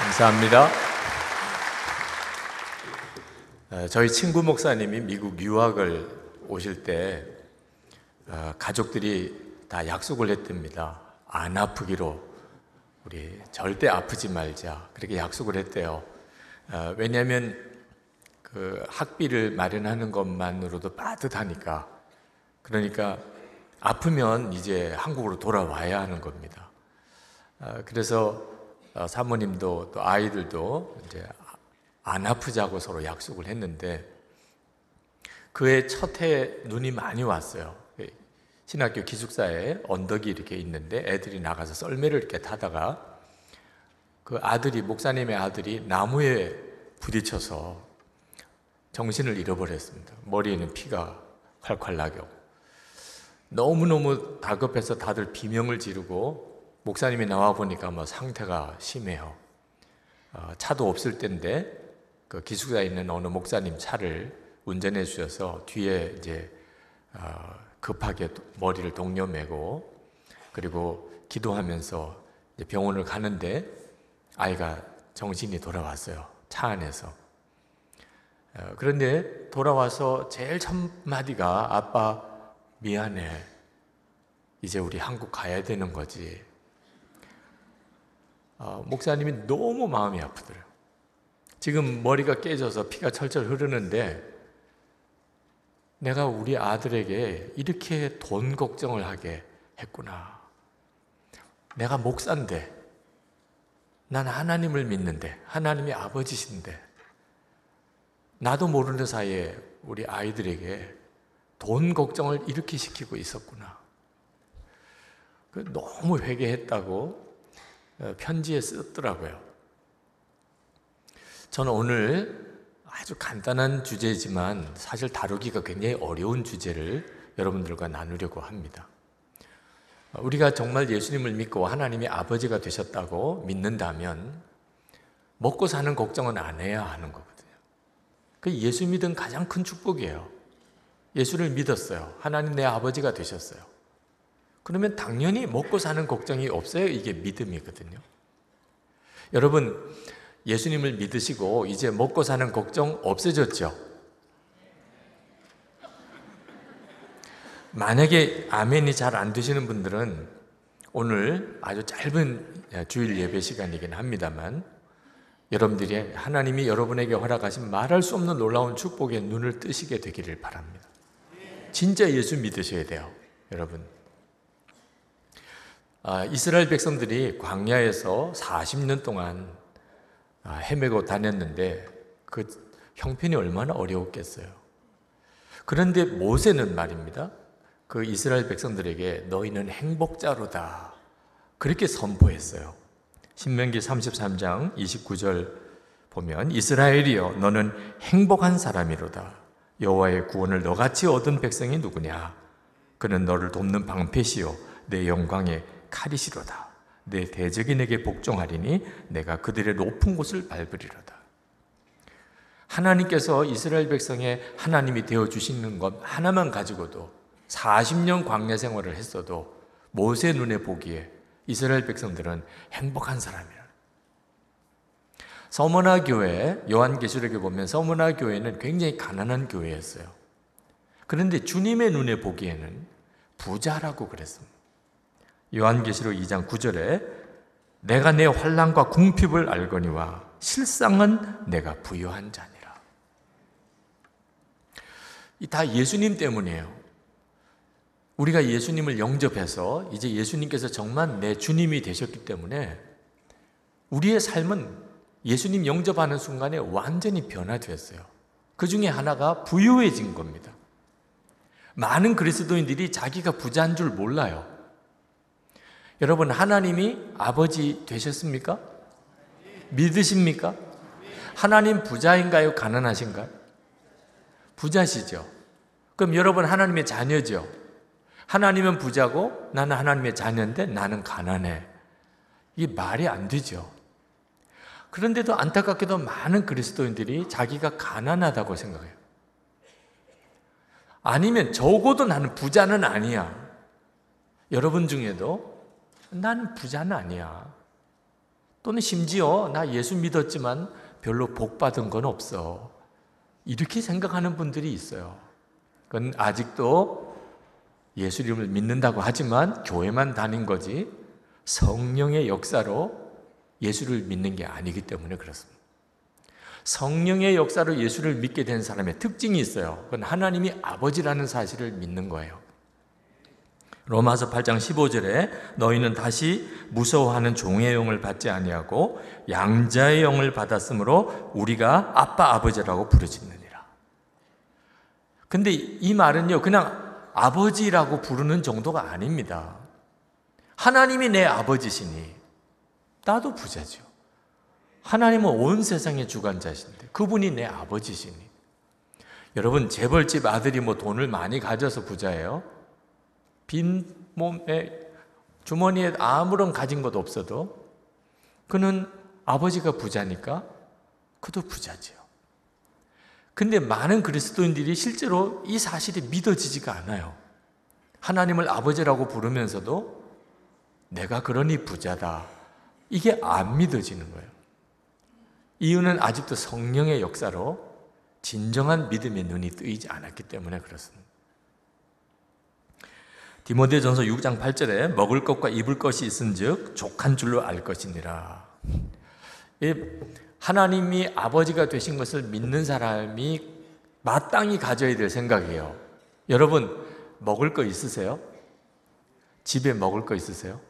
감사합니다. 어, 저희 친구 목사님이 미국 유학을 오실 때 어, 가족들이 다 약속을 했답니다. 안 아프기로 우리 절대 아프지 말자 그렇게 약속을 했대요. 어, 왜냐하면 그 학비를 마련하는 것만으로도 빠듯하니까 그러니까 아프면 이제 한국으로 돌아와야 하는 겁니다. 그래서 사모님도 또 아이들도 이제 안 아프자고 서로 약속을 했는데 그의 첫해 눈이 많이 왔어요. 신학교 기숙사에 언덕이 이렇게 있는데 애들이 나가서 썰매를 이렇게 타다가 그 아들이 목사님의 아들이 나무에 부딪혀서 정신을 잃어버렸습니다. 머리에는 피가 콸콸 나고 너무너무 다급해서 다들 비명을 지르고 목사님이 나와 보니까 뭐 상태가 심해요. 어, 차도 없을 때인데 그 기숙사에 있는 어느 목사님 차를 운전해 주셔서 뒤에 이제 어, 급하게 머리를 동여매고 그리고 기도하면서 병원을 가는데 아이가 정신이 돌아왔어요. 차 안에서. 어, 그런데 돌아와서 제일 첫 마디가 아빠 미안해. 이제 우리 한국 가야 되는 거지. 어, 목사님이 너무 마음이 아프더래요. 지금 머리가 깨져서 피가 철철 흐르는데 내가 우리 아들에게 이렇게 돈 걱정을 하게 했구나. 내가 목사인데, 난 하나님을 믿는데, 하나님이 아버지신데, 나도 모르는 사이에 우리 아이들에게 돈 걱정을 이렇게 시키고 있었구나. 그 너무 회개했다고 어, 편지에 쓰더라고요. 저는 오늘 아주 간단한 주제지만 사실 다루기가 굉장히 어려운 주제를 여러분들과 나누려고 합니다. 우리가 정말 예수님을 믿고 하나님이 아버지가 되셨다고 믿는다면 먹고 사는 걱정은 안 해야 하는 거거든요. 그 예수 믿은 가장 큰 축복이에요. 예수를 믿었어요. 하나님 내 아버지가 되셨어요. 그러면 당연히 먹고 사는 걱정이 없어요. 이게 믿음이거든요. 여러분, 예수님을 믿으시고 이제 먹고 사는 걱정 없어졌죠? 만약에 아멘이 잘 안 되시는 분들은 오늘 아주 짧은 주일 예배 시간이긴 합니다만 여러분들이 하나님이 여러분에게 허락하신 말할 수 없는 놀라운 축복에 눈을 뜨시게 되기를 바랍니다. 진짜 예수 믿으셔야 돼요, 여러분. 아, 이스라엘 백성들이 광야에서 40년 동안 아, 헤매고 다녔는데 그 형편이 얼마나 어려웠겠어요. 그런데 모세는 말입니다. 그 이스라엘 백성들에게 너희는 행복자로다. 그렇게 선포했어요. 신명기 33장 29절 보면 이스라엘이여 너는 행복한 사람이로다. 여호와의 구원을 너같이 얻은 백성이 누구냐? 그는 너를 돕는 방패시요 내 영광의 칼이시로다. 내 대적인에게 복종하리니 내가 그들의 높은 곳을 밟으리로다. 하나님께서 이스라엘 백성의 하나님이 되어 주시는 것 하나만 가지고도 40년 광야 생활을 했어도 모세 눈에 보기에 이스라엘 백성들은 행복한 사람이라. 서머나 교회 요한계시록에 보면 서머나 교회는 굉장히 가난한 교회였어요. 그런데 주님의 눈에 보기에는 부자라고 그랬습니다. 요한계시록 2장 9절에 내가 내 환란과 궁핍을 알거니와 실상은 내가 부유한 자니라. 다 예수님 때문이에요. 우리가 예수님을 영접해서 이제 예수님께서 정말 내 주님이 되셨기 때문에 우리의 삶은 예수님 영접하는 순간에 완전히 변화되었어요. 그 중에 하나가 부유해진 겁니다. 많은 그리스도인들이 자기가 부자인 줄 몰라요. 여러분, 하나님이 아버지 되셨습니까? 믿으십니까? 하나님 부자인가요? 가난하신가요? 부자시죠. 그럼 여러분 하나님의 자녀죠. 하나님은 부자고 나는 하나님의 자녀인데 나는 가난해. 이게 말이 안 되죠. 그런데도 안타깝게도 많은 그리스도인들이 자기가 가난하다고 생각해요. 아니면 적어도 나는 부자는 아니야. 여러분 중에도 나는 부자는 아니야. 또는 심지어 나 예수 믿었지만 별로 복 받은 건 없어. 이렇게 생각하는 분들이 있어요. 그건 아직도 예수 이름을 믿는다고 하지만 교회만 다닌 거지 성령의 역사로 예수를 믿는 게 아니기 때문에 그렇습니다. 성령의 역사로 예수를 믿게 된 사람의 특징이 있어요. 그건 하나님이 아버지라는 사실을 믿는 거예요. 로마서 8장 15절에 너희는 다시 무서워하는 종의 영을 받지 아니하고 양자의 영을 받았으므로 우리가 아빠 아버지라고 부르짖느니라. 근데 이 말은요 그냥 아버지라고 부르는 정도가 아닙니다. 하나님이 내 아버지시니 나도 부자죠. 하나님은 온 세상의 주관자신데 그분이 내 아버지시니 여러분 재벌집 아들이 뭐 돈을 많이 가져서 부자예요? 빈 몸에 주머니에 아무런 가진 것 없어도 그는 아버지가 부자니까 그도 부자지요. 근데 많은 그리스도인들이 실제로 이 사실이 믿어지지가 않아요. 하나님을 아버지라고 부르면서도 내가 그러니 부자다. 이게 안 믿어지는 거예요. 이유는 아직도 성령의 역사로 진정한 믿음의 눈이 뜨이지 않았기 때문에 그렇습니다. 디모데전서 6장 8절에 먹을 것과 입을 것이 있은즉 족한 줄로 알 것이니라. 하나님이 아버지가 되신 것을 믿는 사람이 마땅히 가져야 될 생각이에요. 여러분 먹을 거 있으세요? 집에 먹을 거 있으세요?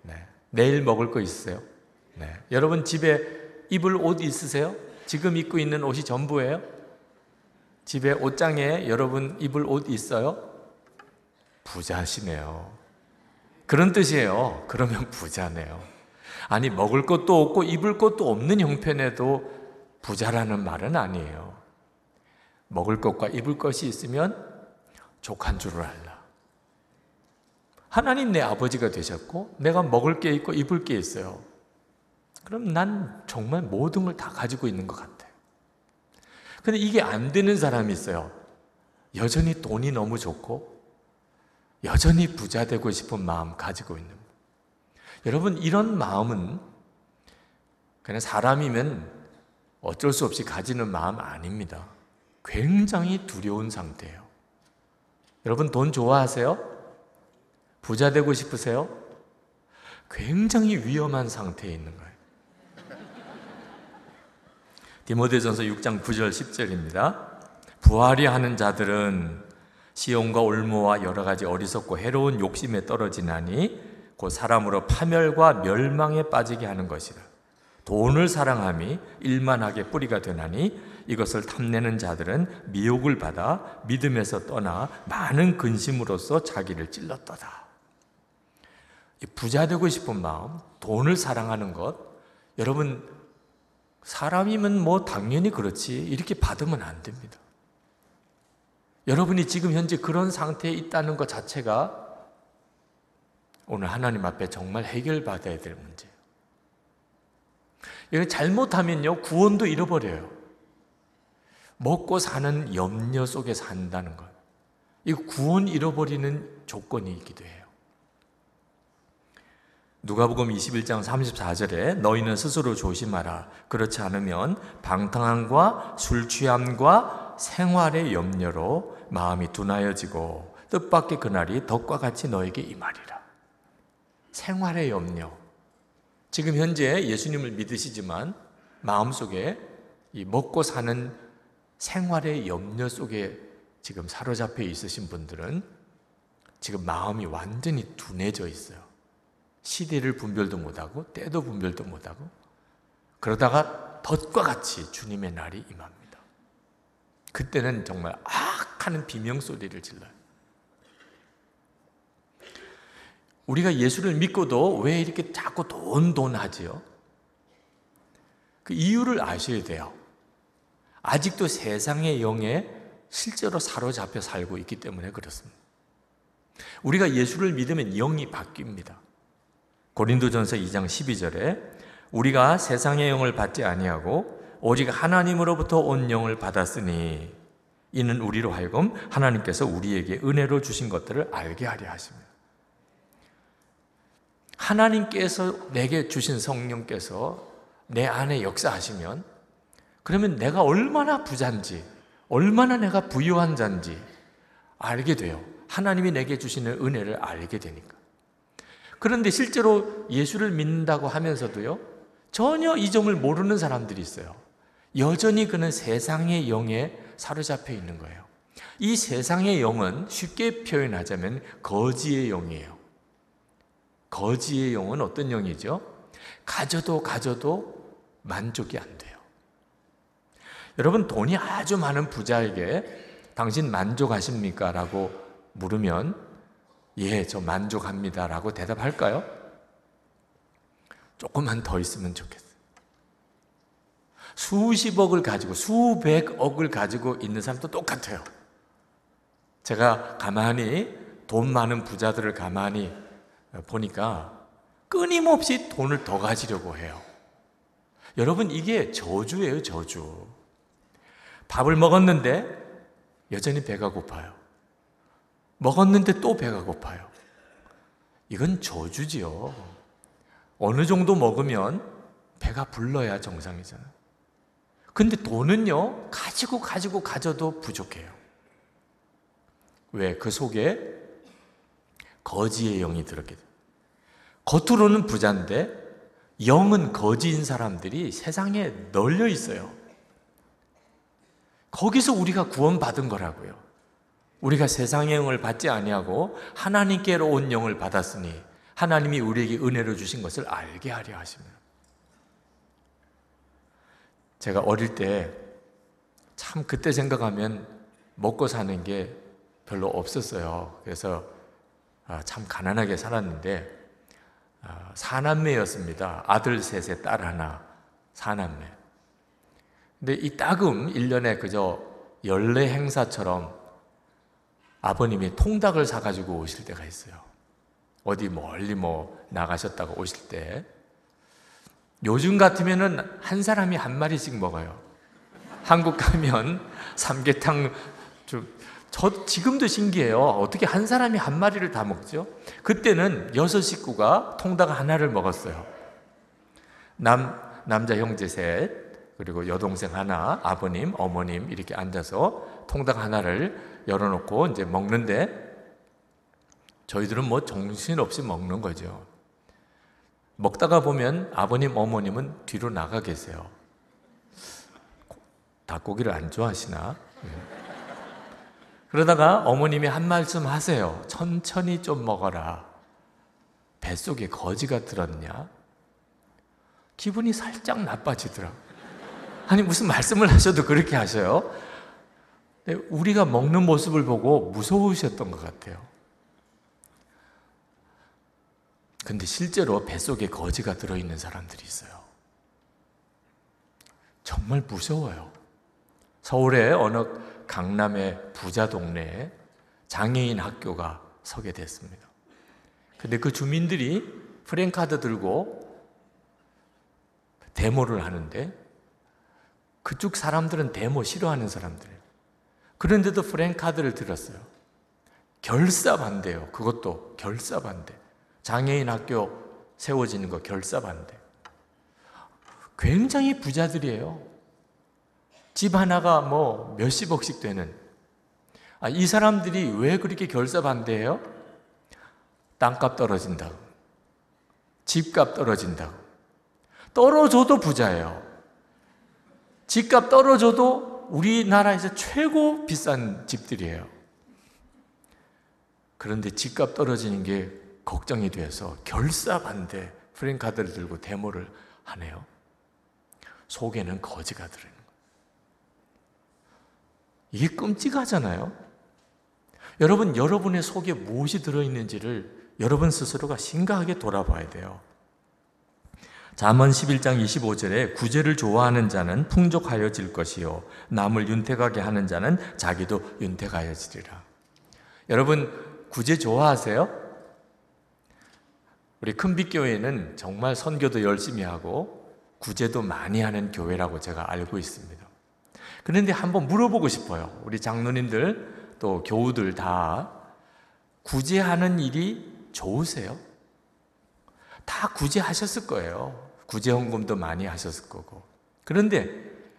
네. 내일 먹을 거 있으세요? 네. 여러분 집에 입을 옷 있으세요? 지금 입고 있는 옷이 전부예요? 집에 옷장에 여러분 입을 옷 있어요? 부자시네요. 그런 뜻이에요. 그러면 부자네요. 아니, 먹을 것도 없고 입을 것도 없는 형편에도 부자라는 말은 아니에요. 먹을 것과 입을 것이 있으면 족한 줄을 알라. 하나님 내 아버지가 되셨고, 내가 먹을 게 있고 입을 게 있어요. 그럼 난 정말 모든 걸 다 가지고 있는 것 같아요. 근데 이게 안 되는 사람이 있어요. 여전히 돈이 너무 좋고, 여전히 부자 되고 싶은 마음 가지고 있는 여러분 이런 마음은 그냥 사람이면 어쩔 수 없이 가지는 마음 아닙니다. 굉장히 두려운 상태예요. 여러분 돈 좋아하세요? 부자 되고 싶으세요? 굉장히 위험한 상태에 있는 거예요. 디모데전서 6장 9절 10절입니다. 부활이 하는 자들은 시온과 올모와 여러 가지 어리석고 해로운 욕심에 떨어지나니 곧 사람으로 파멸과 멸망에 빠지게 하는 것이라. 돈을 사랑함이 일만하게 뿌리가 되나니 이것을 탐내는 자들은 미혹을 받아 믿음에서 떠나 많은 근심으로써 자기를 찔렀도다. 부자 되고 싶은 마음, 돈을 사랑하는 것, 여러분 사람이면 뭐 당연히 그렇지 이렇게 받으면 안 됩니다. 여러분이 지금 현재 그런 상태에 있다는 것 자체가 오늘 하나님 앞에 정말 해결받아야 될 문제예요. 이거 잘못하면요, 구원도 잃어버려요. 먹고 사는 염려 속에 산다는 것. 이 구원 잃어버리는 조건이기도 해요. 누가복음 21장 34절에 너희는 스스로 조심하라. 그렇지 않으면 방탕함과 술 취함과 생활의 염려로 마음이 둔하여지고 뜻밖의 그날이 덕과 같이 너에게 임하리라. 생활의 염려. 지금 현재 예수님을 믿으시지만 마음속에 이 먹고 사는 생활의 염려 속에 지금 사로잡혀 있으신 분들은 지금 마음이 완전히 둔해져 있어요. 시대를 분별도 못하고 때도 분별도 못하고 그러다가 덫과 같이 주님의 날이 임합니다. 그때는 정말 악 하는 비명 소리를 질러요. 우리가 예수를 믿고도 왜 이렇게 자꾸 돈, 돈 하지요? 그 이유를 아셔야 돼요. 아직도 세상의 영에 실제로 사로잡혀 살고 있기 때문에 그렇습니다. 우리가 예수를 믿으면 영이 바뀝니다. 고린도전서 2장 12절에 우리가 세상의 영을 받지 아니하고 오직 하나님으로부터 온 영을 받았으니 이는 우리로 하여금 하나님께서 우리에게 은혜로 주신 것들을 알게 하려 하십니다. 하나님께서 내게 주신 성령께서 내 안에 역사하시면 그러면 내가 얼마나 부자인지, 얼마나 내가 부유한 자인지 알게 돼요. 하나님이 내게 주시는 은혜를 알게 되니까. 그런데 실제로 예수를 믿는다고 하면서도요, 전혀 이 점을 모르는 사람들이 있어요. 여전히 그는 세상의 영에 사로잡혀 있는 거예요. 이 세상의 영은 쉽게 표현하자면 거지의 영이에요. 거지의 영은 어떤 영이죠? 가져도 가져도 만족이 안 돼요. 여러분, 돈이 아주 많은 부자에게 당신 만족하십니까? 라고 물으면, 예, 저 만족합니다. 라고 대답할까요? 조금만 더 있으면 좋겠어요. 수십억을 가지고, 수백억을 가지고 있는 사람도 똑같아요. 제가 가만히 돈 많은 부자들을 가만히 보니까 끊임없이 돈을 더 가지려고 해요. 여러분, 이게 저주예요, 저주. 밥을 먹었는데 여전히 배가 고파요. 먹었는데 또 배가 고파요. 이건 저주지요. 어느 정도 먹으면 배가 불러야 정상이잖아요. 근데 돈은요, 가지고 가지고 가져도 부족해요. 왜? 그 속에 거지의 영이 들었게 돼요. 겉으로는 부자인데 영은 거지인 사람들이 세상에 널려 있어요. 거기서 우리가 구원받은 거라고요. 우리가 세상의 영을 받지 아니하고 하나님께로 온 영을 받았으니 하나님이 우리에게 은혜로 주신 것을 알게 하려 하십니다. 제가 어릴 때 참 그때 생각하면 먹고 사는 게 별로 없었어요. 그래서 아, 참 가난하게 살았는데 아, 사남매였습니다. 아들 셋에 딸 하나, 사남매. 근데 이 따금 1년에 그저 연례 행사처럼 아버님이 통닭을 사가지고 오실 때가 있어요. 어디 멀리 뭐 나가셨다가 오실 때. 요즘 같으면은 한 사람이 한 마리씩 먹어요. 한국 가면 삼계탕 좀저 지금도 신기해요. 어떻게 한 사람이 한 마리를 다 먹죠? 그때는 여섯 식구가 통닭 하나를 먹었어요. 남 남자 형제 셋 그리고 여동생 하나, 아버님, 어머님 이렇게 앉아서 통닭 하나를 열어놓고 이제 먹는데 저희들은 뭐 정신없이 먹는 거죠. 먹다가 보면 아버님, 어머님은 뒤로 나가 계세요. 닭고기를 안 좋아하시나? 그러다가 어머님이 한 말씀 하세요. 천천히 좀 먹어라. 뱃속에 거지가 들었냐? 기분이 살짝 나빠지더라. 아니, 무슨 말씀을 하셔도 그렇게 하셔요? 우리가 먹는 모습을 보고 무서우셨던 것 같아요. 근데 실제로 뱃속에 거지가 들어있는 사람들이 있어요. 정말 무서워요. 서울의 어느 강남의 부자 동네에 장애인 학교가 서게 됐습니다. 근데 그 주민들이 프랭카드 들고 데모를 하는데 그쪽 사람들은 데모 싫어하는 사람들이에요. 그런데도 프랭카드를 들었어요. 결사 반대요. 그것도 결사 반대. 장애인 학교 세워지는 거 결사 반대. 굉장히 부자들이에요. 집 하나가 뭐 몇십억씩 되는. 아, 이 사람들이 왜 그렇게 결사 반대해요? 땅값 떨어진다고. 집값 떨어진다고. 떨어져도 부자예요. 집값 떨어져도 우리나라에서 최고 비싼 집들이에요. 그런데 집값 떨어지는 게 걱정이 돼서 결사 반대 프랭카드를 들고 데모를 하네요. 속에는 거지가 들어있는 거예요. 이게 끔찍하잖아요. 여러분, 여러분의 속에 무엇이 들어있는지를 여러분 스스로가 심각하게 돌아봐야 돼요. 잠언 11장 25절에 구제를 좋아하는 자는 풍족하여질 것이요 남을 윤택하게 하는 자는 자기도 윤택하여지리라. 여러분 구제 좋아하세요? 우리 큰빛교회는 정말 선교도 열심히 하고 구제도 많이 하는 교회라고 제가 알고 있습니다. 그런데 한번 물어보고 싶어요. 우리 장로님들 또 교우들 다 구제하는 일이 좋으세요? 다 구제하셨을 거예요. 구제 헌금도 많이 하셨을 거고. 그런데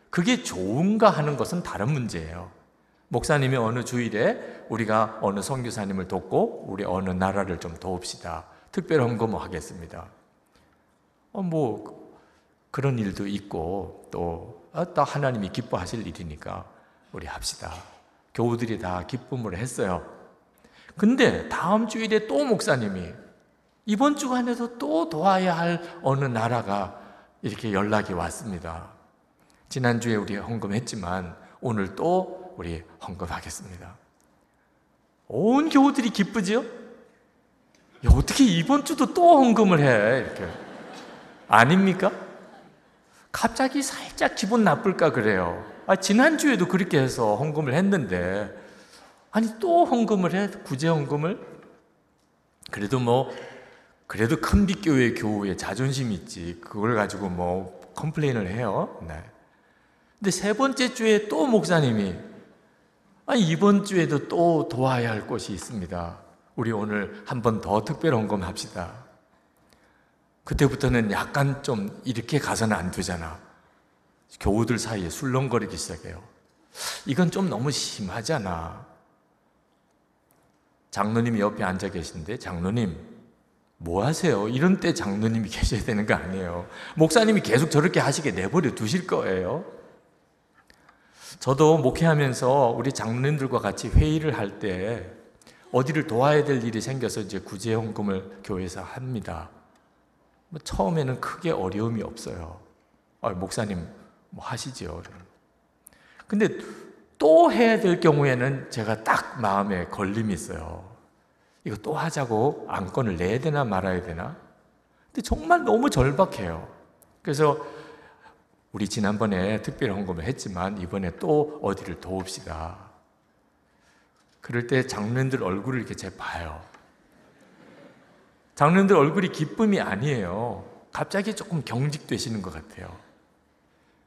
그게 좋은가 하는 것은 다른 문제예요. 목사님이 어느 주일에 우리가 어느 선교사님을 돕고 우리 어느 나라를 좀 도웁시다. 특별 헌금 하겠습니다. 어, 뭐 그런 일도 있고 또, 아, 또 하나님이 기뻐하실 일이니까 우리 합시다. 교우들이 다 기쁨을 했어요. 근데 다음 주일에 또 목사님이 이번 주간에도 또 도와야 할 어느 나라가 이렇게 연락이 왔습니다. 지난주에 우리 헌금했지만 오늘 또 우리 헌금하겠습니다. 온 교우들이 기쁘지요? 야, 어떻게 이번 주도 또 헌금을 해? 이렇게. 아닙니까? 갑자기 살짝 기분 나쁠까 그래요. 아, 지난주에도 그렇게 해서 헌금을 했는데, 아니, 또 헌금을 해? 구제 헌금을? 그래도 뭐, 그래도 큰 빛교회 교우의 자존심 있지. 그걸 가지고 뭐, 컴플레인을 해요. 네. 근데 세 번째 주에 또 목사님이, 아니, 이번 주에도 또 도와야 할 곳이 있습니다. 우리 오늘 한 번 더 특별 헌금 합시다. 그때부터는 약간 좀 이렇게 가서는 안 되잖아. 교우들 사이에 술렁거리기 시작해요. 이건 좀 너무 심하잖아. 장로님이 옆에 앉아 계신데, 장로님, 뭐 하세요? 이런 때 장로님이 계셔야 되는 거 아니에요. 목사님이 계속 저렇게 하시게 내버려 두실 거예요. 저도 목회하면서 우리 장로님들과 같이 회의를 할 때 어디를 도와야 될 일이 생겨서 이제 구제헌금을 교회에서 합니다. 뭐 처음에는 크게 어려움이 없어요. 아, 목사님 뭐 하시죠. 근데 또 해야 될 경우에는 제가 딱 마음에 걸림이 있어요. 이거 또 하자고 안건을 내야 되나 말아야 되나? 근데 정말 너무 절박해요. 그래서 우리 지난번에 특별 헌금을 했지만 이번에 또 어디를 도웁시다. 그럴 때 장로님들 얼굴을 이렇게 제 봐요. 장로님들 얼굴이 기쁨이 아니에요. 갑자기 조금 경직되시는 것 같아요.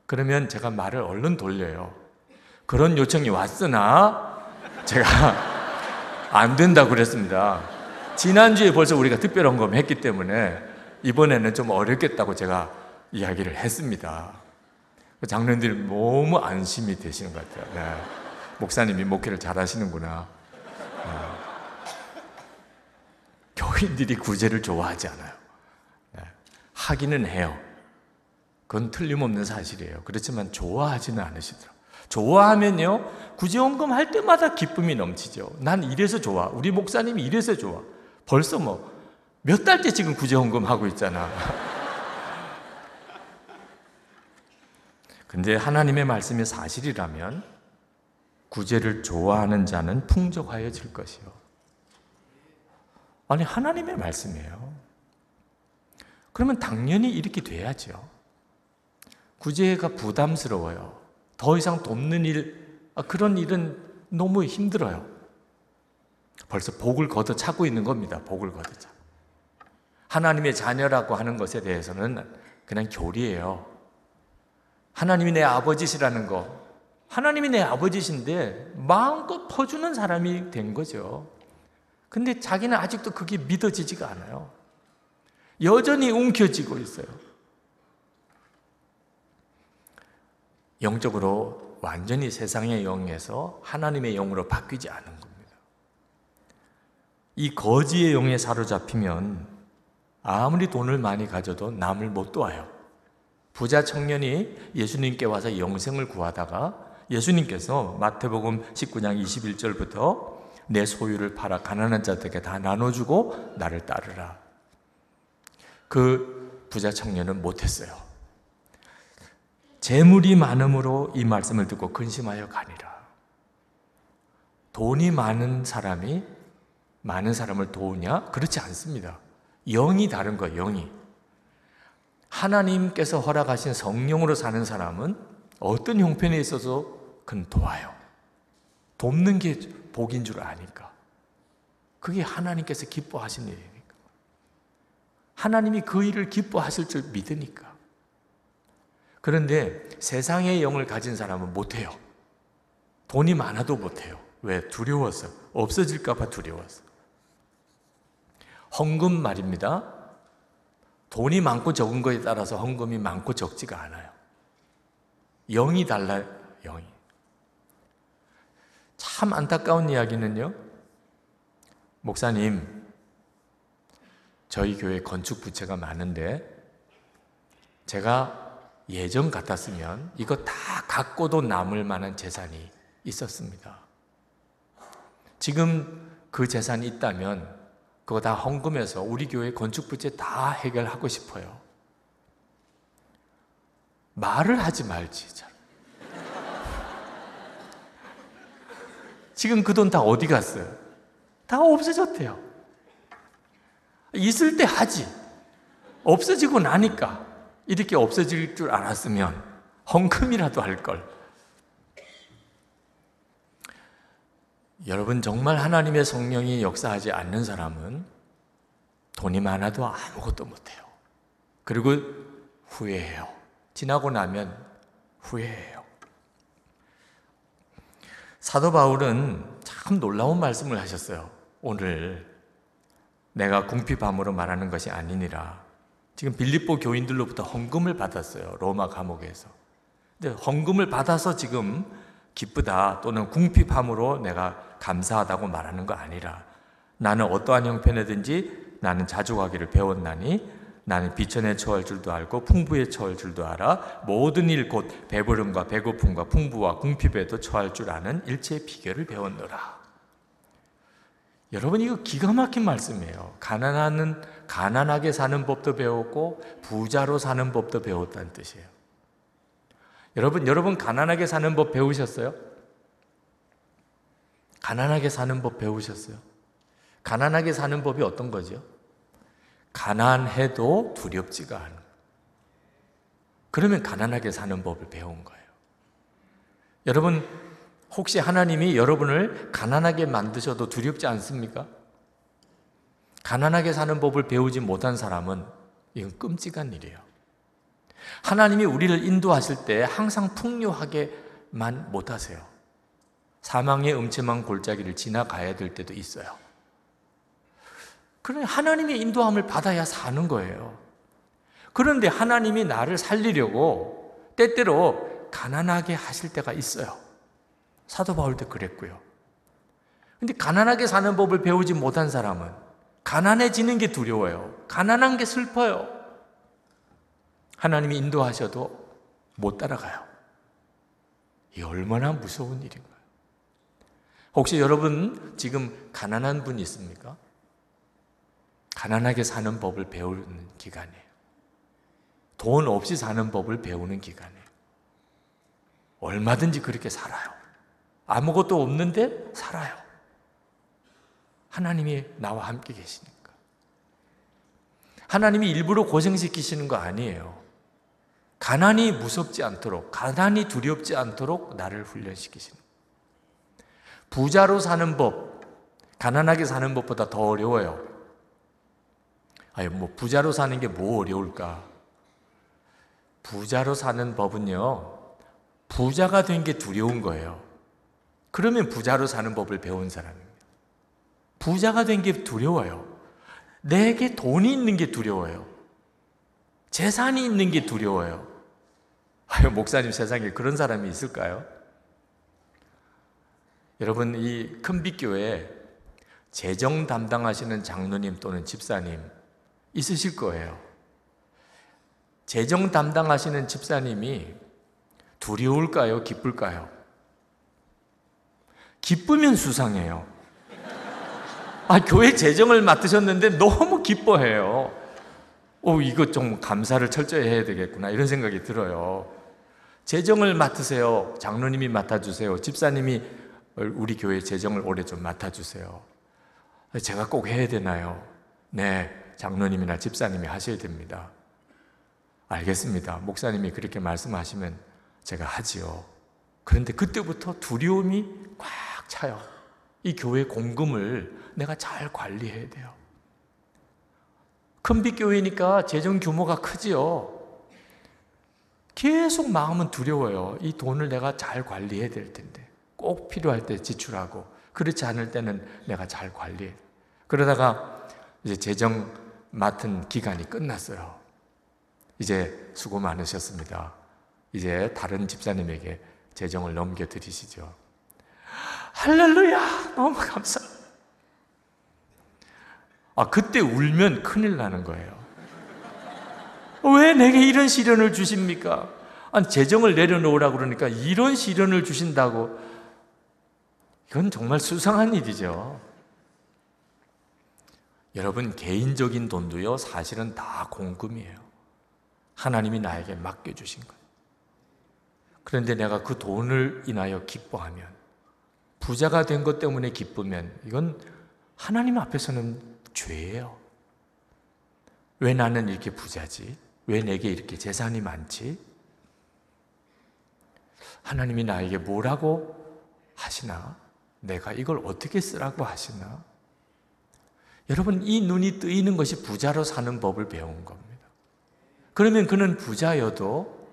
그러면 제가 말을 얼른 돌려요. 그런 요청이 왔으나 제가 안 된다고 그랬습니다. 지난주에 벌써 우리가 특별 헌금 했기 때문에 이번에는 좀 어렵겠다고 제가 이야기를 했습니다. 장로님들이 너무 안심이 되시는 것 같아요. 네. 목사님이 목회를 잘 하시는구나. 네. 교인들이 구제를 좋아하지 않아요. 네. 하기는 해요. 그건 틀림없는 사실이에요. 그렇지만 좋아하지는 않으시더라고요. 좋아하면요, 구제원금 할 때마다 기쁨이 넘치죠. 난 이래서 좋아. 우리 목사님이 이래서 좋아. 벌써 뭐, 몇 달째 지금 구제원금 하고 있잖아. 근데 하나님의 말씀이 사실이라면 구제를 좋아하는 자는 풍족하여질 것이요. 아니, 하나님의 말씀이에요. 그러면 당연히 이렇게 돼야죠. 구제가 부담스러워요. 더 이상 돕는 일, 아, 그런 일은 너무 힘들어요. 벌써 복을 걷어 차고 있는 겁니다. 복을 걷어 차. 하나님의 자녀라고 하는 것에 대해서는 그냥 교리예요. 하나님이 내 아버지시라는 거. 하나님이 내 아버지신데 마음껏 퍼주는 사람이 된 거죠. 근데 자기는 아직도 그게 믿어지지가 않아요. 여전히 움켜쥐고 있어요. 영적으로 완전히 세상의 영에서 하나님의 영으로 바뀌지 않은 겁니다. 이 거지의 영에 사로잡히면 아무리 돈을 많이 가져도 남을 못 도와요. 부자 청년이 예수님께 와서 영생을 구하다가 예수님께서 마태복음 19장 21절부터 내 소유를 팔아 가난한 자들에게 다 나눠주고 나를 따르라. 그 부자 청년은 못했어요. 재물이 많음으로 이 말씀을 듣고 근심하여 가니라. 돈이 많은 사람이 많은 사람을 도우냐? 그렇지 않습니다. 영이 다른 거예요, 영이. 하나님께서 허락하신 성령으로 사는 사람은 어떤 형편에 있어서 그는 도와요. 돕는 게 복인 줄 아니까. 그게 하나님께서 기뻐하신 일이니까. 하나님이 그 일을 기뻐하실 줄 믿으니까. 그런데 세상의 영을 가진 사람은 못해요. 돈이 많아도 못해요. 왜? 두려워서. 없어질까봐 두려워서. 헌금 말입니다. 돈이 많고 적은 거에 따라서 헌금이 많고 적지가 않아요. 영이 달라요, 영이. 참 안타까운 이야기는요, 목사님, 저희 교회 건축 부채가 많은데, 제가 예전 같았으면 이거 다 갖고도 남을 만한 재산이 있었습니다. 지금 그 재산이 있다면 그거 다 헌금해서 우리 교회 건축 부채 다 해결하고 싶어요. 말을 하지 말지. 잘. 지금 그 돈 다 어디 갔어요? 다 없어졌대요. 있을 때 하지. 없어지고 나니까 이렇게 없어질 줄 알았으면 헌금이라도 할 걸. 여러분 정말 하나님의 성령이 역사하지 않는 사람은 돈이 많아도 아무것도 못해요. 그리고 후회해요. 지나고 나면 후회해요. 사도 바울은 참 놀라운 말씀을 하셨어요. 오늘 내가 궁핍함으로 말하는 것이 아니니라. 지금 빌립보 교인들로부터 헌금을 받았어요. 로마 감옥에서. 근데 헌금을 받아서 지금 기쁘다 또는 궁핍함으로 내가 감사하다고 말하는 거 아니라 나는 어떠한 형편이든지 나는 자족하기를 배웠나니 나는 비천에 처할 줄도 알고 풍부에 처할 줄도 알아 모든 일 곧 배부름과 배고픔과 풍부와 궁핍에도 처할 줄 아는 일체의 비결을 배웠노라. 여러분 이거 기가 막힌 말씀이에요. 가난하는 가난하게 사는 법도 배웠고 부자로 사는 법도 배웠다는 뜻이에요. 여러분 여러분 가난하게 사는 법 배우셨어요? 가난하게 사는 법 배우셨어요? 가난하게 사는 법이 어떤 거죠? 가난해도 두렵지가 않은. 그러면 가난하게 사는 법을 배운 거예요. 여러분, 혹시 하나님이 여러분을 가난하게 만드셔도 두렵지 않습니까? 가난하게 사는 법을 배우지 못한 사람은 이건 끔찍한 일이에요. 하나님이 우리를 인도하실 때 항상 풍요하게만 못하세요. 사망의 음침한 골짜기를 지나가야 될 때도 있어요. 그러니 하나님의 인도함을 받아야 사는 거예요. 그런데 하나님이 나를 살리려고 때때로 가난하게 하실 때가 있어요. 사도 바울도 그랬고요. 근데 가난하게 사는 법을 배우지 못한 사람은 가난해지는 게 두려워요. 가난한 게 슬퍼요. 하나님이 인도하셔도 못 따라가요. 이 얼마나 무서운 일인가. 혹시 여러분 지금 가난한 분 있습니까? 가난하게 사는 법을 배우는 기간이에요. 돈 없이 사는 법을 배우는 기간이에요. 얼마든지 그렇게 살아요. 아무것도 없는데 살아요. 하나님이 나와 함께 계시니까. 하나님이 일부러 고생시키시는 거 아니에요. 가난이 무섭지 않도록, 가난이 두렵지 않도록 나를 훈련시키시는 부자로 사는 법, 가난하게 사는 법보다 더 어려워요. 아니, 뭐, 부자로 사는 게 뭐 어려울까? 부자로 사는 법은요, 부자가 된 게 두려운 거예요. 그러면 부자로 사는 법을 배운 사람입니다. 부자가 된 게 두려워요. 내게 돈이 있는 게 두려워요. 재산이 있는 게 두려워요. 아유, 목사님 세상에 그런 사람이 있을까요? 여러분 이 큰빛교회 재정 담당하시는 장로님 또는 집사님 있으실 거예요. 재정 담당하시는 집사님이 두려울까요? 기쁠까요? 기쁘면 수상해요. 아, 교회 재정을 맡으셨는데 너무 기뻐해요. 오, 이거 좀 감사를 철저히 해야 되겠구나. 이런 생각이 들어요. 재정을 맡으세요. 장로님이 맡아주세요. 집사님이 우리 교회 재정을 올해 좀 맡아주세요. 제가 꼭 해야 되나요? 네, 장로님이나 집사님이 하셔야 됩니다. 알겠습니다. 목사님이 그렇게 말씀하시면 제가 하지요. 그런데 그때부터 두려움이 꽉 차요. 이 교회 공금을 내가 잘 관리해야 돼요. 큰빛 교회니까 재정 규모가 크지요. 계속 마음은 두려워요. 이 돈을 내가 잘 관리해야 될 텐데. 꼭 필요할 때 지출하고 그렇지 않을 때는 내가 잘 관리해. 그러다가 이제 재정 맡은 기간이 끝났어요. 이제 수고 많으셨습니다. 이제 다른 집사님에게 재정을 넘겨드리시죠. 할렐루야! 너무 감사. 아, 그때 울면 큰일 나는 거예요. 왜 내게 이런 시련을 주십니까? 아니, 재정을 내려놓으라고 그러니까 이런 시련을 주신다고. 이건 정말 수상한 일이죠. 여러분, 개인적인 돈도요, 사실은 다 공금이에요. 하나님이 나에게 맡겨주신 거예요. 그런데 내가 그 돈을 인하여 기뻐하면, 부자가 된 것 때문에 기쁘면, 이건 하나님 앞에서는 죄예요. 왜 나는 이렇게 부자지? 왜 내게 이렇게 재산이 많지? 하나님이 나에게 뭐라고 하시나? 내가 이걸 어떻게 쓰라고 하시나? 여러분, 이 눈이 뜨이는 것이 부자로 사는 법을 배운 겁니다. 그러면 그는 부자여도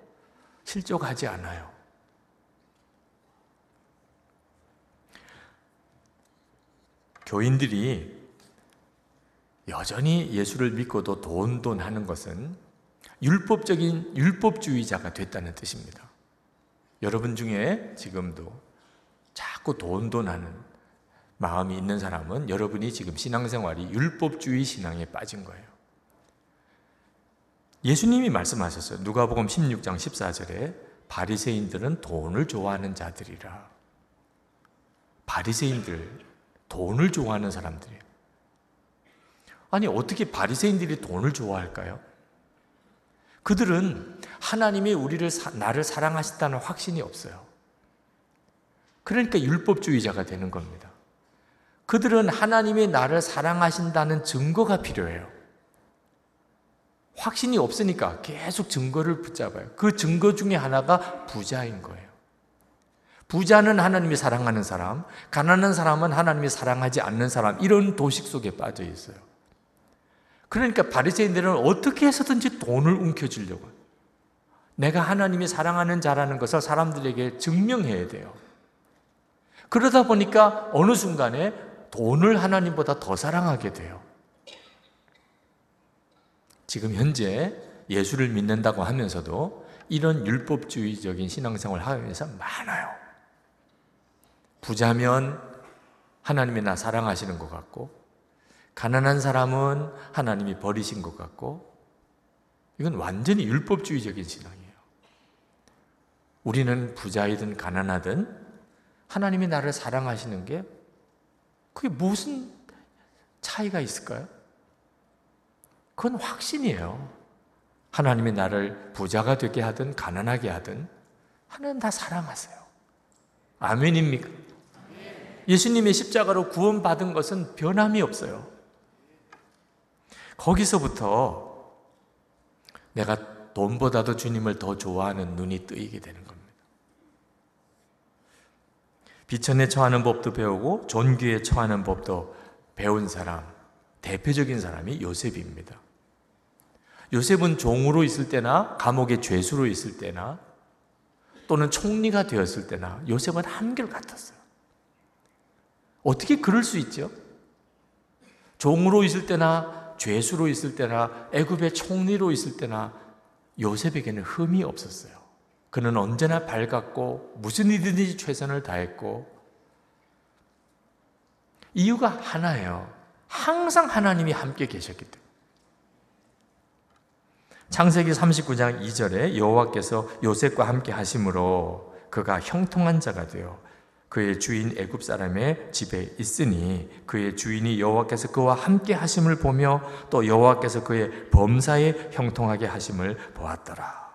실족하지 않아요. 교인들이 여전히 예수를 믿고도 돈, 돈 하는 것은 율법적인 율법주의자가 됐다는 뜻입니다. 여러분 중에 지금도 자꾸 돈, 돈 하는 마음이 있는 사람은 여러분이 지금 신앙생활이 율법주의 신앙에 빠진 거예요. 예수님이 말씀하셨어요. 누가복음 16장 14절에 바리새인들은 돈을 좋아하는 자들이라. 바리새인들 돈을 좋아하는 사람들이에요. 아니 어떻게 바리새인들이 돈을 좋아할까요? 그들은 하나님이 우리를 나를 사랑하신다는 확신이 없어요. 그러니까 율법주의자가 되는 겁니다. 그들은 하나님이 나를 사랑하신다는 증거가 필요해요. 확신이 없으니까 계속 증거를 붙잡아요. 그 증거 중에 하나가 부자인 거예요. 부자는 하나님이 사랑하는 사람, 가난한 사람은 하나님이 사랑하지 않는 사람, 이런 도식 속에 빠져 있어요. 그러니까 바리새인들은 어떻게 해서든지 돈을 움켜쥐려고 내가 하나님이 사랑하는 자라는 것을 사람들에게 증명해야 돼요. 그러다 보니까 어느 순간에 돈을 하나님보다 더 사랑하게 돼요. 지금 현재 예수를 믿는다고 하면서도 이런 율법주의적인 신앙생활을 하면서 많아요. 부자면 하나님이 나 사랑하시는 것 같고, 가난한 사람은 하나님이 버리신 것 같고, 이건 완전히 율법주의적인 신앙이에요. 우리는 부자이든 가난하든 하나님이 나를 사랑하시는 게 그게 무슨 차이가 있을까요? 그건 확신이에요. 하나님이 나를 부자가 되게 하든 가난하게 하든 하나님 다 사랑하세요. 아멘입니까? 예수님의 십자가로 구원받은 것은 변함이 없어요. 거기서부터 내가 돈보다도 주님을 더 좋아하는 눈이 뜨이게 되는 겁니다. 비천에 처하는 법도 배우고 존귀에 처하는 법도 배운 사람, 대표적인 사람이 요셉입니다. 요셉은 종으로 있을 때나 감옥의 죄수로 있을 때나 또는 총리가 되었을 때나 요셉은 한결같았어요. 어떻게 그럴 수 있죠? 종으로 있을 때나 죄수로 있을 때나 애굽의 총리로 있을 때나 요셉에게는 흠이 없었어요. 그는 언제나 밝았고 무슨 일이든지 최선을 다했고 이유가 하나예요. 항상 하나님이 함께 계셨기 때문에. 창세기 39장 2절에 여호와께서 요셉과 함께 하심으로 그가 형통한 자가 되어 그의 주인 애굽 사람의 집에 있으니 그의 주인이 여호와께서 그와 함께 하심을 보며 또 여호와께서 그의 범사에 형통하게 하심을 보았더라.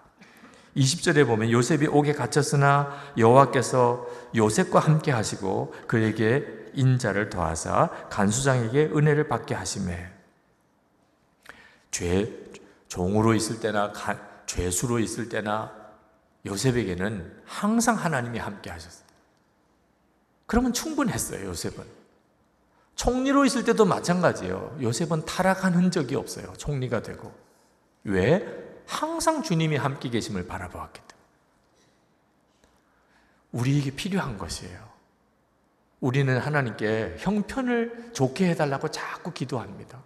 20절에 보면 요셉이 옥에 갇혔으나 여호와께서 요셉과 함께 하시고 그에게 인자를 더하사 간수장에게 은혜를 받게 하심에 죄 종으로 있을 때나 죄수로 있을 때나 요셉에게는 항상 하나님이 함께 하셨어요. 그러면 충분했어요, 요셉은. 총리로 있을 때도 마찬가지예요. 요셉은 타락한 흔적이 없어요. 총리가 되고. 왜? 항상 주님이 함께 계심을 바라보았기 때문에. 우리에게 필요한 것이에요. 우리는 하나님께 형편을 좋게 해달라고 자꾸 기도합니다.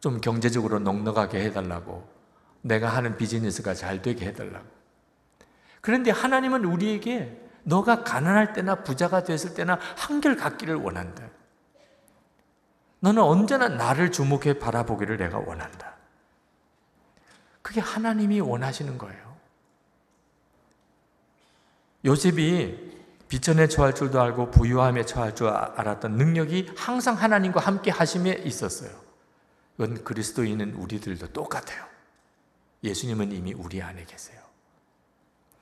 좀 경제적으로 넉넉하게 해달라고, 내가 하는 비즈니스가 잘 되게 해달라고. 그런데 하나님은 우리에게 너가 가난할 때나 부자가 됐을 때나 한결 같기를 원한다. 너는 언제나 나를 주목해 바라보기를 내가 원한다. 그게 하나님이 원하시는 거예요. 요셉이 비천에 처할 줄도 알고 부유함에 처할 줄 알았던 능력이 항상 하나님과 함께 하심에 있었어요. 이건 그리스도인은 우리들도 똑같아요. 예수님은 이미 우리 안에 계세요.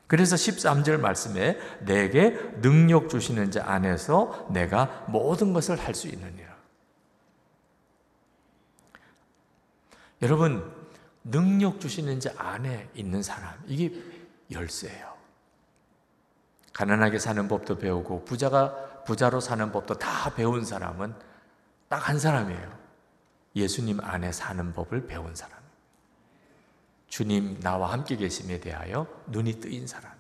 그래서 13절 말씀에 내게 능력 주시는 자 안에서 내가 모든 것을 할 수 있느니라. 여러분, 능력 주시는 자 안에 있는 사람, 이게 열쇠예요. 가난하게 사는 법도 배우고 부자가 부자로 사는 법도 다 배운 사람은 딱 한 사람이에요. 예수님 안에 사는 법을 배운 사람. 주님 나와 함께 계심에 대하여 눈이 뜨인 사람이에요.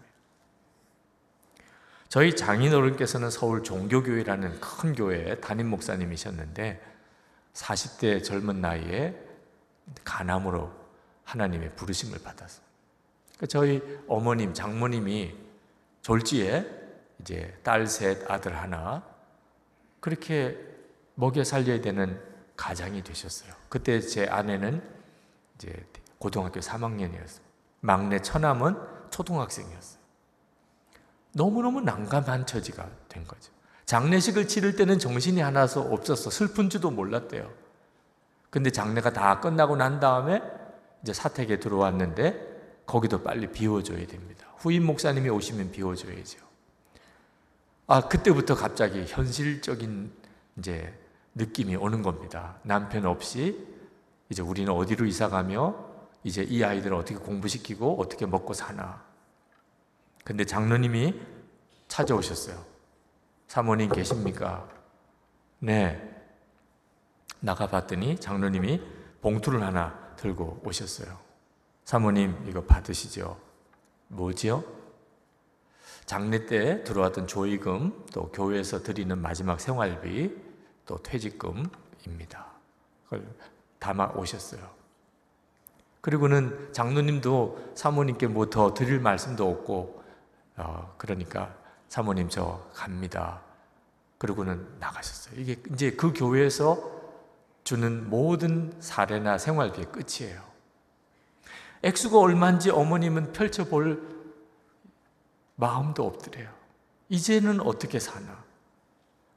저희 장인어른께서는 서울 종교교회라는 큰 교회의 담임 목사님이셨는데 40대 젊은 나이에 가남으로 하나님의 부르심을 받았어요. 그러니까 저희 어머님, 장모님이 졸지에 이제 딸 셋, 아들 하나 그렇게 먹여 살려야 되는 가장이 되셨어요. 그때 제 아내는 이제 고등학교 3학년이었어요. 막내 처남은 초등학생이었어요. 너무너무 난감한 처지가 된 거죠. 장례식을 치를 때는 정신이 하나서 없었어. 슬픈 줄도 몰랐대요. 근데 장례가 다 끝나고 난 다음에 이제 사택에 들어왔는데 거기도 빨리 비워줘야 됩니다. 후임 목사님이 오시면 비워줘야죠. 아, 그때부터 갑자기 현실적인 이제 느낌이 오는 겁니다. 남편 없이 이제 우리는 어디로 이사 가며 이제 이 아이들을 어떻게 공부시키고 어떻게 먹고 사나. 근데 장로님이 찾아오셨어요. 사모님 계십니까? 네. 나가봤더니 장로님이 봉투를 하나 들고 오셨어요. 사모님 이거 받으시죠. 뭐지요? 장례 때 들어왔던 조의금, 또 교회에서 드리는 마지막 생활비, 또 퇴직금입니다. 그걸 담아 오셨어요. 그리고는 장로님도 사모님께 뭐 더 드릴 말씀도 없고, 어, 그러니까 사모님 저 갑니다. 그리고는 나가셨어요. 이게 이제 그 교회에서 주는 모든 사례나 생활비의 끝이에요. 액수가 얼마인지 어머님은 펼쳐볼 마음도 없더래요. 이제는 어떻게 사나?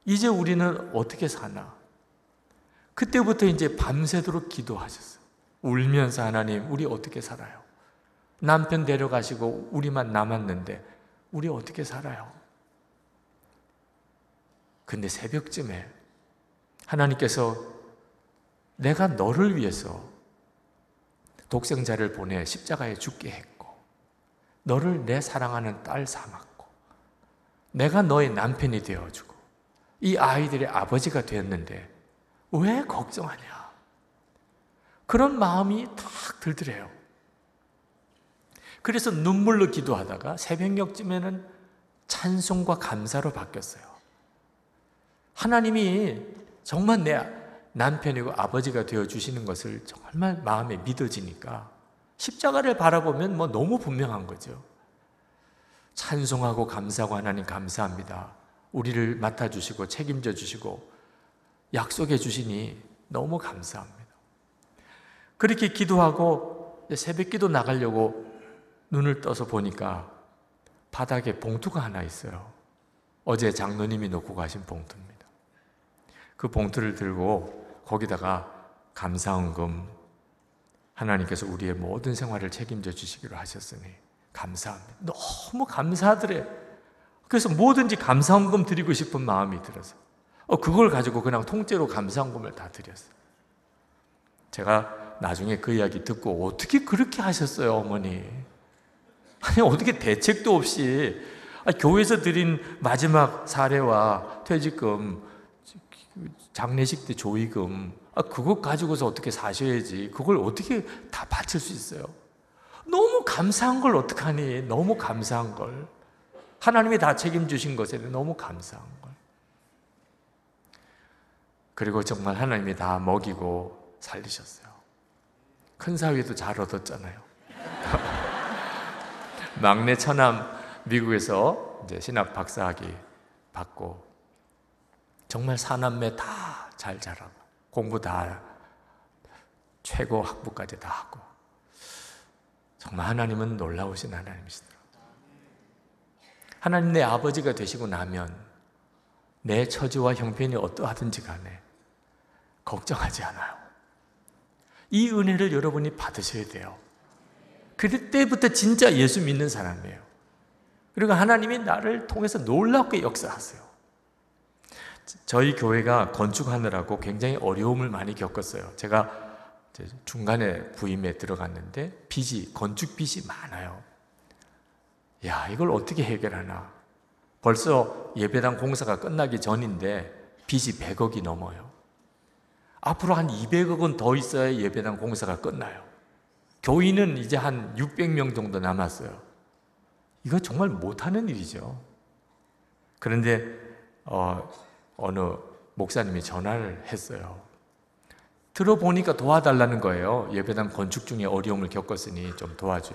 이제 우리는 어떻게 사나? 그때부터 이제 밤새도록 기도하셨어요. 울면서 하나님, 우리 어떻게 살아요? 남편 데려가시고 우리만 남았는데 우리 어떻게 살아요? 근데 새벽쯤에 하나님께서 내가 너를 위해서 독생자를 보내 십자가에 죽게 했고, 너를 내 사랑하는 딸 삼았고, 내가 너의 남편이 되어주고, 이 아이들의 아버지가 되었는데, 왜 걱정하냐? 그런 마음이 탁 들더래요. 그래서 눈물로 기도하다가 새벽녘쯤에는 찬송과 감사로 바뀌었어요. 하나님이 정말 내 남편이고 아버지가 되어 주시는 것을 정말 마음에 믿어지니까 십자가를 바라보면 뭐 너무 분명한 거죠. 찬송하고 감사하고 하나님 감사합니다. 우리를 맡아 주시고 책임져 주시고 약속해 주시니 너무 감사합니다. 그렇게 기도하고 새벽 기도 나가려고 눈을 떠서 보니까 바닥에 봉투가 하나 있어요. 어제 장로님이 놓고 가신 봉투입니다. 그 봉투를 들고 거기다가 감사헌금 하나님께서 우리의 모든 생활을 책임져 주시기로 하셨으니 감사합니다. 너무 감사하더래. 그래서 뭐든지 감사헌금 드리고 싶은 마음이 들어서 어, 그걸 가지고 그냥 통째로 감사헌금을 다 드렸어요. 제가 나중에 그 이야기 듣고 어떻게 그렇게 하셨어요, 어머니? 아니, 어떻게 대책도 없이 교회에서 드린 마지막 사례와 퇴직금, 장례식 때 조의금, 아, 그것 가지고서 어떻게 사셔야지. 그걸 어떻게 다 바칠 수 있어요? 너무 감사한 걸 어떡하니? 너무 감사한 걸. 하나님이 다 책임주신 것에 너무 감사한 걸. 그리고 정말 하나님이 다 먹이고 살리셨어요. 큰 사위도 잘 얻었잖아요. 막내 처남 미국에서 이제 신학 박사학위 받고 정말 사남매 다 잘 자라고 공부 다 최고 학부까지 다 하고 정말 하나님은 놀라우신 하나님이시더라. 하나님 내 아버지가 되시고 나면 내 처지와 형편이 어떠하든지 간에 걱정하지 않아요. 이 은혜를 여러분이 받으셔야 돼요. 그때부터 진짜 예수 믿는 사람이에요. 그리고 하나님이 나를 통해서 놀랍게 역사하세요. 저희 교회가 건축하느라고 굉장히 어려움을 많이 겪었어요. 제가 중간에 부임에 들어갔는데 빚이 건축 빚이 많아요. 야, 이걸 어떻게 해결하나? 벌써 예배당 공사가 끝나기 전인데 빚이 100억이 넘어요. 앞으로 한 200억은 더 있어야 예배당 공사가 끝나요. 교인은 이제 한 600명 정도 남았어요. 이거 정말 못하는 일이죠. 그런데 어, 어느 목사님이 전화를 했어요. 들어보니까 도와달라는 거예요. 예배당 건축 중에 어려움을 겪었으니 좀 도와줘.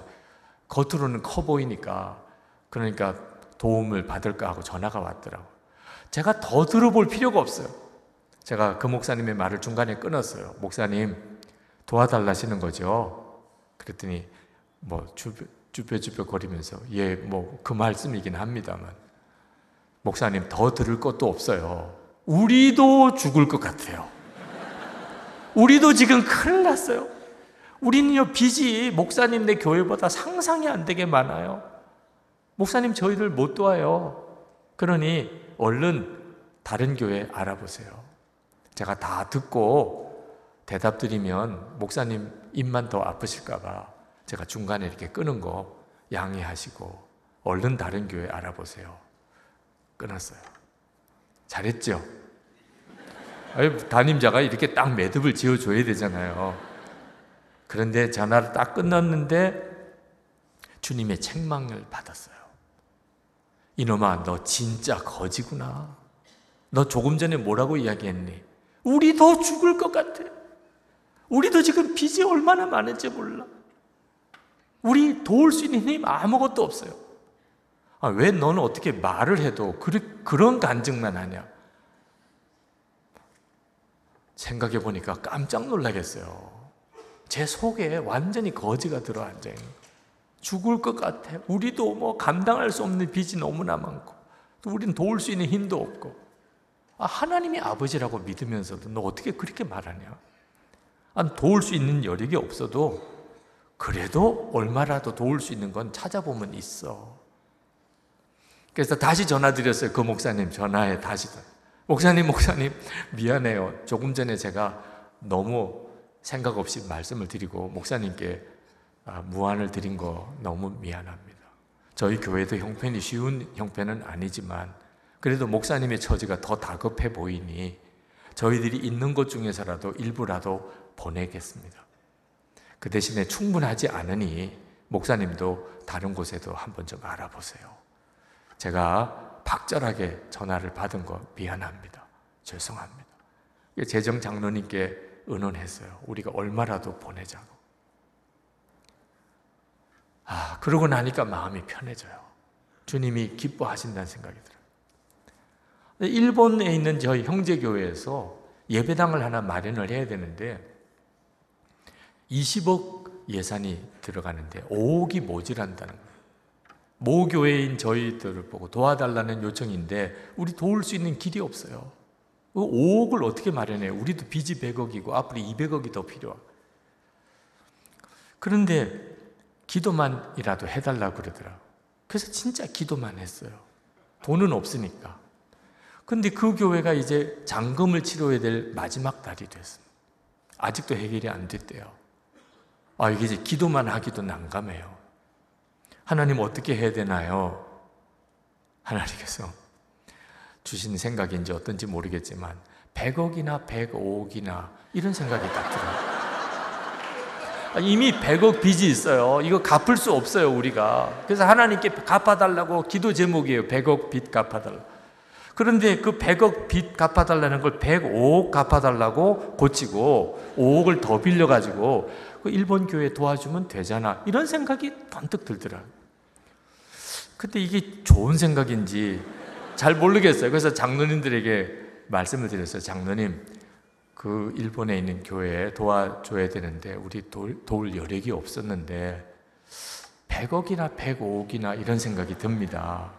겉으로는 커 보이니까 그러니까 도움을 받을까 하고 전화가 왔더라고. 제가 더 들어볼 필요가 없어요. 제가 그 목사님의 말을 중간에 끊었어요. 목사님 도와달라시는 거죠. 그랬더니 뭐 쭈뼛쭈뼛 거리면서 예, 뭐 그 말씀이긴 합니다만 목사님 더 들을 것도 없어요. 우리도 죽을 것 같아요. 우리도 지금 큰일 났어요. 우리는요, 빚이 목사님 네 교회보다 상상이 안 되게 많아요. 목사님 저희들 못 도와요. 그러니 얼른 다른 교회 알아보세요. 제가 다 듣고 대답 드리면 목사님 입만 더 아프실까봐 제가 중간에 이렇게 끄는 거 양해하시고 얼른 다른 교회 알아보세요. 끊었어요. 잘했죠? 담임자가 이렇게 딱 매듭을 지어줘야 되잖아요. 그런데 전화를 딱 끝났는데 주님의 책망을 받았어요. 이놈아, 너 진짜 거지구나. 너 조금 전에 뭐라고 이야기했니? 우리도 죽을 것 같아. 우리도 지금 빚이 얼마나 많은지 몰라. 우리 도울 수 있는 힘 아무것도 없어요. 아, 왜 너는 어떻게 말을 해도 그, 그런 간증만 하냐? 생각해 보니까 깜짝 놀라겠어요. 제 속에 완전히 거지가 들어 앉아 있는 죽을 것 같아. 우리도 뭐 감당할 수 없는 빚이 너무나 많고, 또 우리는 도울 수 있는 힘도 없고, 아, 하나님이 아버지라고 믿으면서도 너 어떻게 그렇게 말하냐? 아, 도울 수 있는 여력이 없어도 그래도 얼마라도 도울 수 있는 건 찾아보면 있어. 그래서 다시 전화 드렸어요. 그 목사님 전화에 다시. 목사님, 목사님, 미안해요. 조금 전에 제가 너무 생각 없이 말씀을 드리고 목사님께 아, 무안을 드린 거 너무 미안합니다. 저희 교회도 형편이 쉬운 형편은 아니지만 그래도 목사님의 처지가 더 다급해 보이니 저희들이 있는 것 중에서라도 일부라도 보내겠습니다. 그 대신에 충분하지 않으니 목사님도 다른 곳에도 한번 좀 알아보세요. 제가 박절하게 전화를 받은 거 미안합니다. 죄송합니다. 재정 장로님께 의논했어요. 우리가 얼마라도 보내자고. 아, 그러고 나니까 마음이 편해져요. 주님이 기뻐하신다는 생각이 들어요. 일본에 있는 저희 형제교회에서 예배당을 하나 마련을 해야 되는데 20억 예산이 들어가는데 5억이 모자란다는 거예요. 모교회인 저희들을 보고 도와달라는 요청인데 우리 도울 수 있는 길이 없어요. 5억을 그 어떻게 마련해요? 우리도 빚이 100억이고 앞으로 200억이 더 필요하고. 그런데 기도만이라도 해달라고 그러더라고. 그래서 진짜 기도만 했어요. 돈은 없으니까. 근데 그 교회가 이제 잔금을 치러야 될 마지막 달이 됐습니다. 아직도 해결이 안 됐대요. 아, 이게 이제 기도만 하기도 난감해요. 하나님 어떻게 해야 되나요? 하나님께서 주신 생각인지 어떤지 모르겠지만 100억이나 105억이나 이런 생각이 딱 들어요. 아, 이미 100억 빚이 있어요. 이거 갚을 수 없어요, 우리가. 그래서 하나님께 갚아달라고 기도 제목이에요. 100억 빚 갚아달라. 그런데 그 100억 빚 갚아달라는 걸 105억 갚아달라고 고치고 5억을 더 빌려가지고 그 일본 교회 도와주면 되잖아. 이런 생각이 번뜩 들더라. 근데 이게 좋은 생각인지 잘 모르겠어요. 그래서 장로님들에게 말씀을 드렸어요. 장로님, 그 일본에 있는 교회에 도와줘야 되는데 우리 도울, 도울 여력이 없었는데 100억이나 105억이나 이런 생각이 듭니다.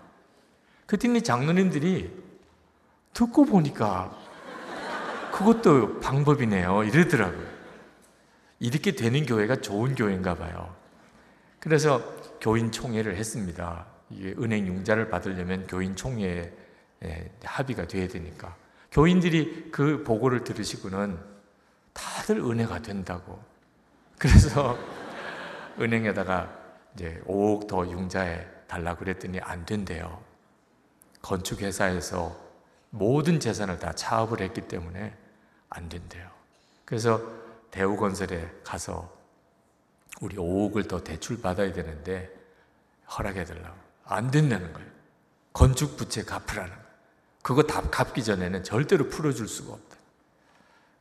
그랬더니 장로님들이 듣고 보니까 그것도 방법이네요. 이러더라고요. 이렇게 되는 교회가 좋은 교회인가 봐요. 그래서 교인 총회를 했습니다. 이게 은행 융자를 받으려면 교인 총회에 합의가 돼야 되니까. 교인들이 그 보고를 들으시고는 다들 은혜가 된다고. 그래서 은행에다가 이제 5억 더 융자해 달라고 그랬더니 안 된대요. 건축 회사에서 모든 재산을 다 차업을 했기 때문에 안 된대요. 그래서 대우건설에 가서 우리 5억을 더 대출 받아야 되는데 허락해 달라고. 안 된다는 거예요. 건축 부채 갚으라는 거예요. 그거 다 갚기 전에는 절대로 풀어줄 수가 없다.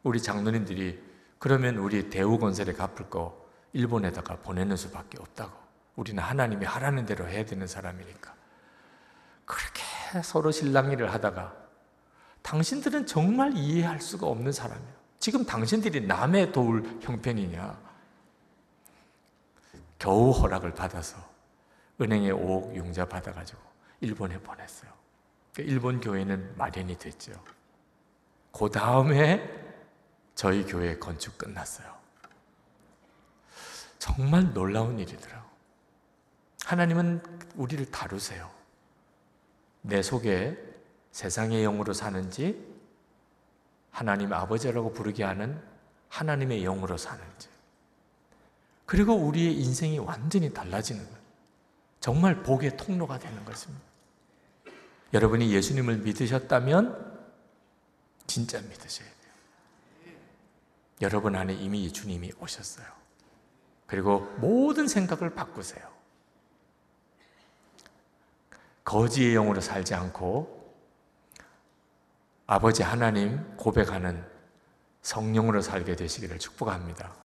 우리 장로님들이 그러면 우리 대우건설에 갚을 거 일본에다가 보내는 수밖에 없다고. 우리는 하나님이 하라는 대로 해야 되는 사람이니까. 그렇게 서로 실랑이를 하다가 당신들은 정말 이해할 수가 없는 사람이에요. 지금 당신들이 남의 도울 형편이냐? 겨우 허락을 받아서 은행에 5억 융자 받아가지고 일본에 보냈어요. 그러니까 일본 교회는 마련이 됐죠. 그 다음에 저희 교회 건축 끝났어요. 정말 놀라운 일이더라고. 하나님은 우리를 다루세요. 내 속에 세상의 영으로 사는지 하나님 아버지라고 부르게 하는 하나님의 영으로 사는지 그리고 우리의 인생이 완전히 달라지는 거예요. 정말 복의 통로가 되는 것입니다. 여러분이 예수님을 믿으셨다면 진짜 믿으셔야 돼요. 여러분 안에 이미 주님이 오셨어요. 그리고 모든 생각을 바꾸세요. 거지의 영으로 살지 않고 아버지 하나님 고백하는 성령으로 살게 되시기를 축복합니다.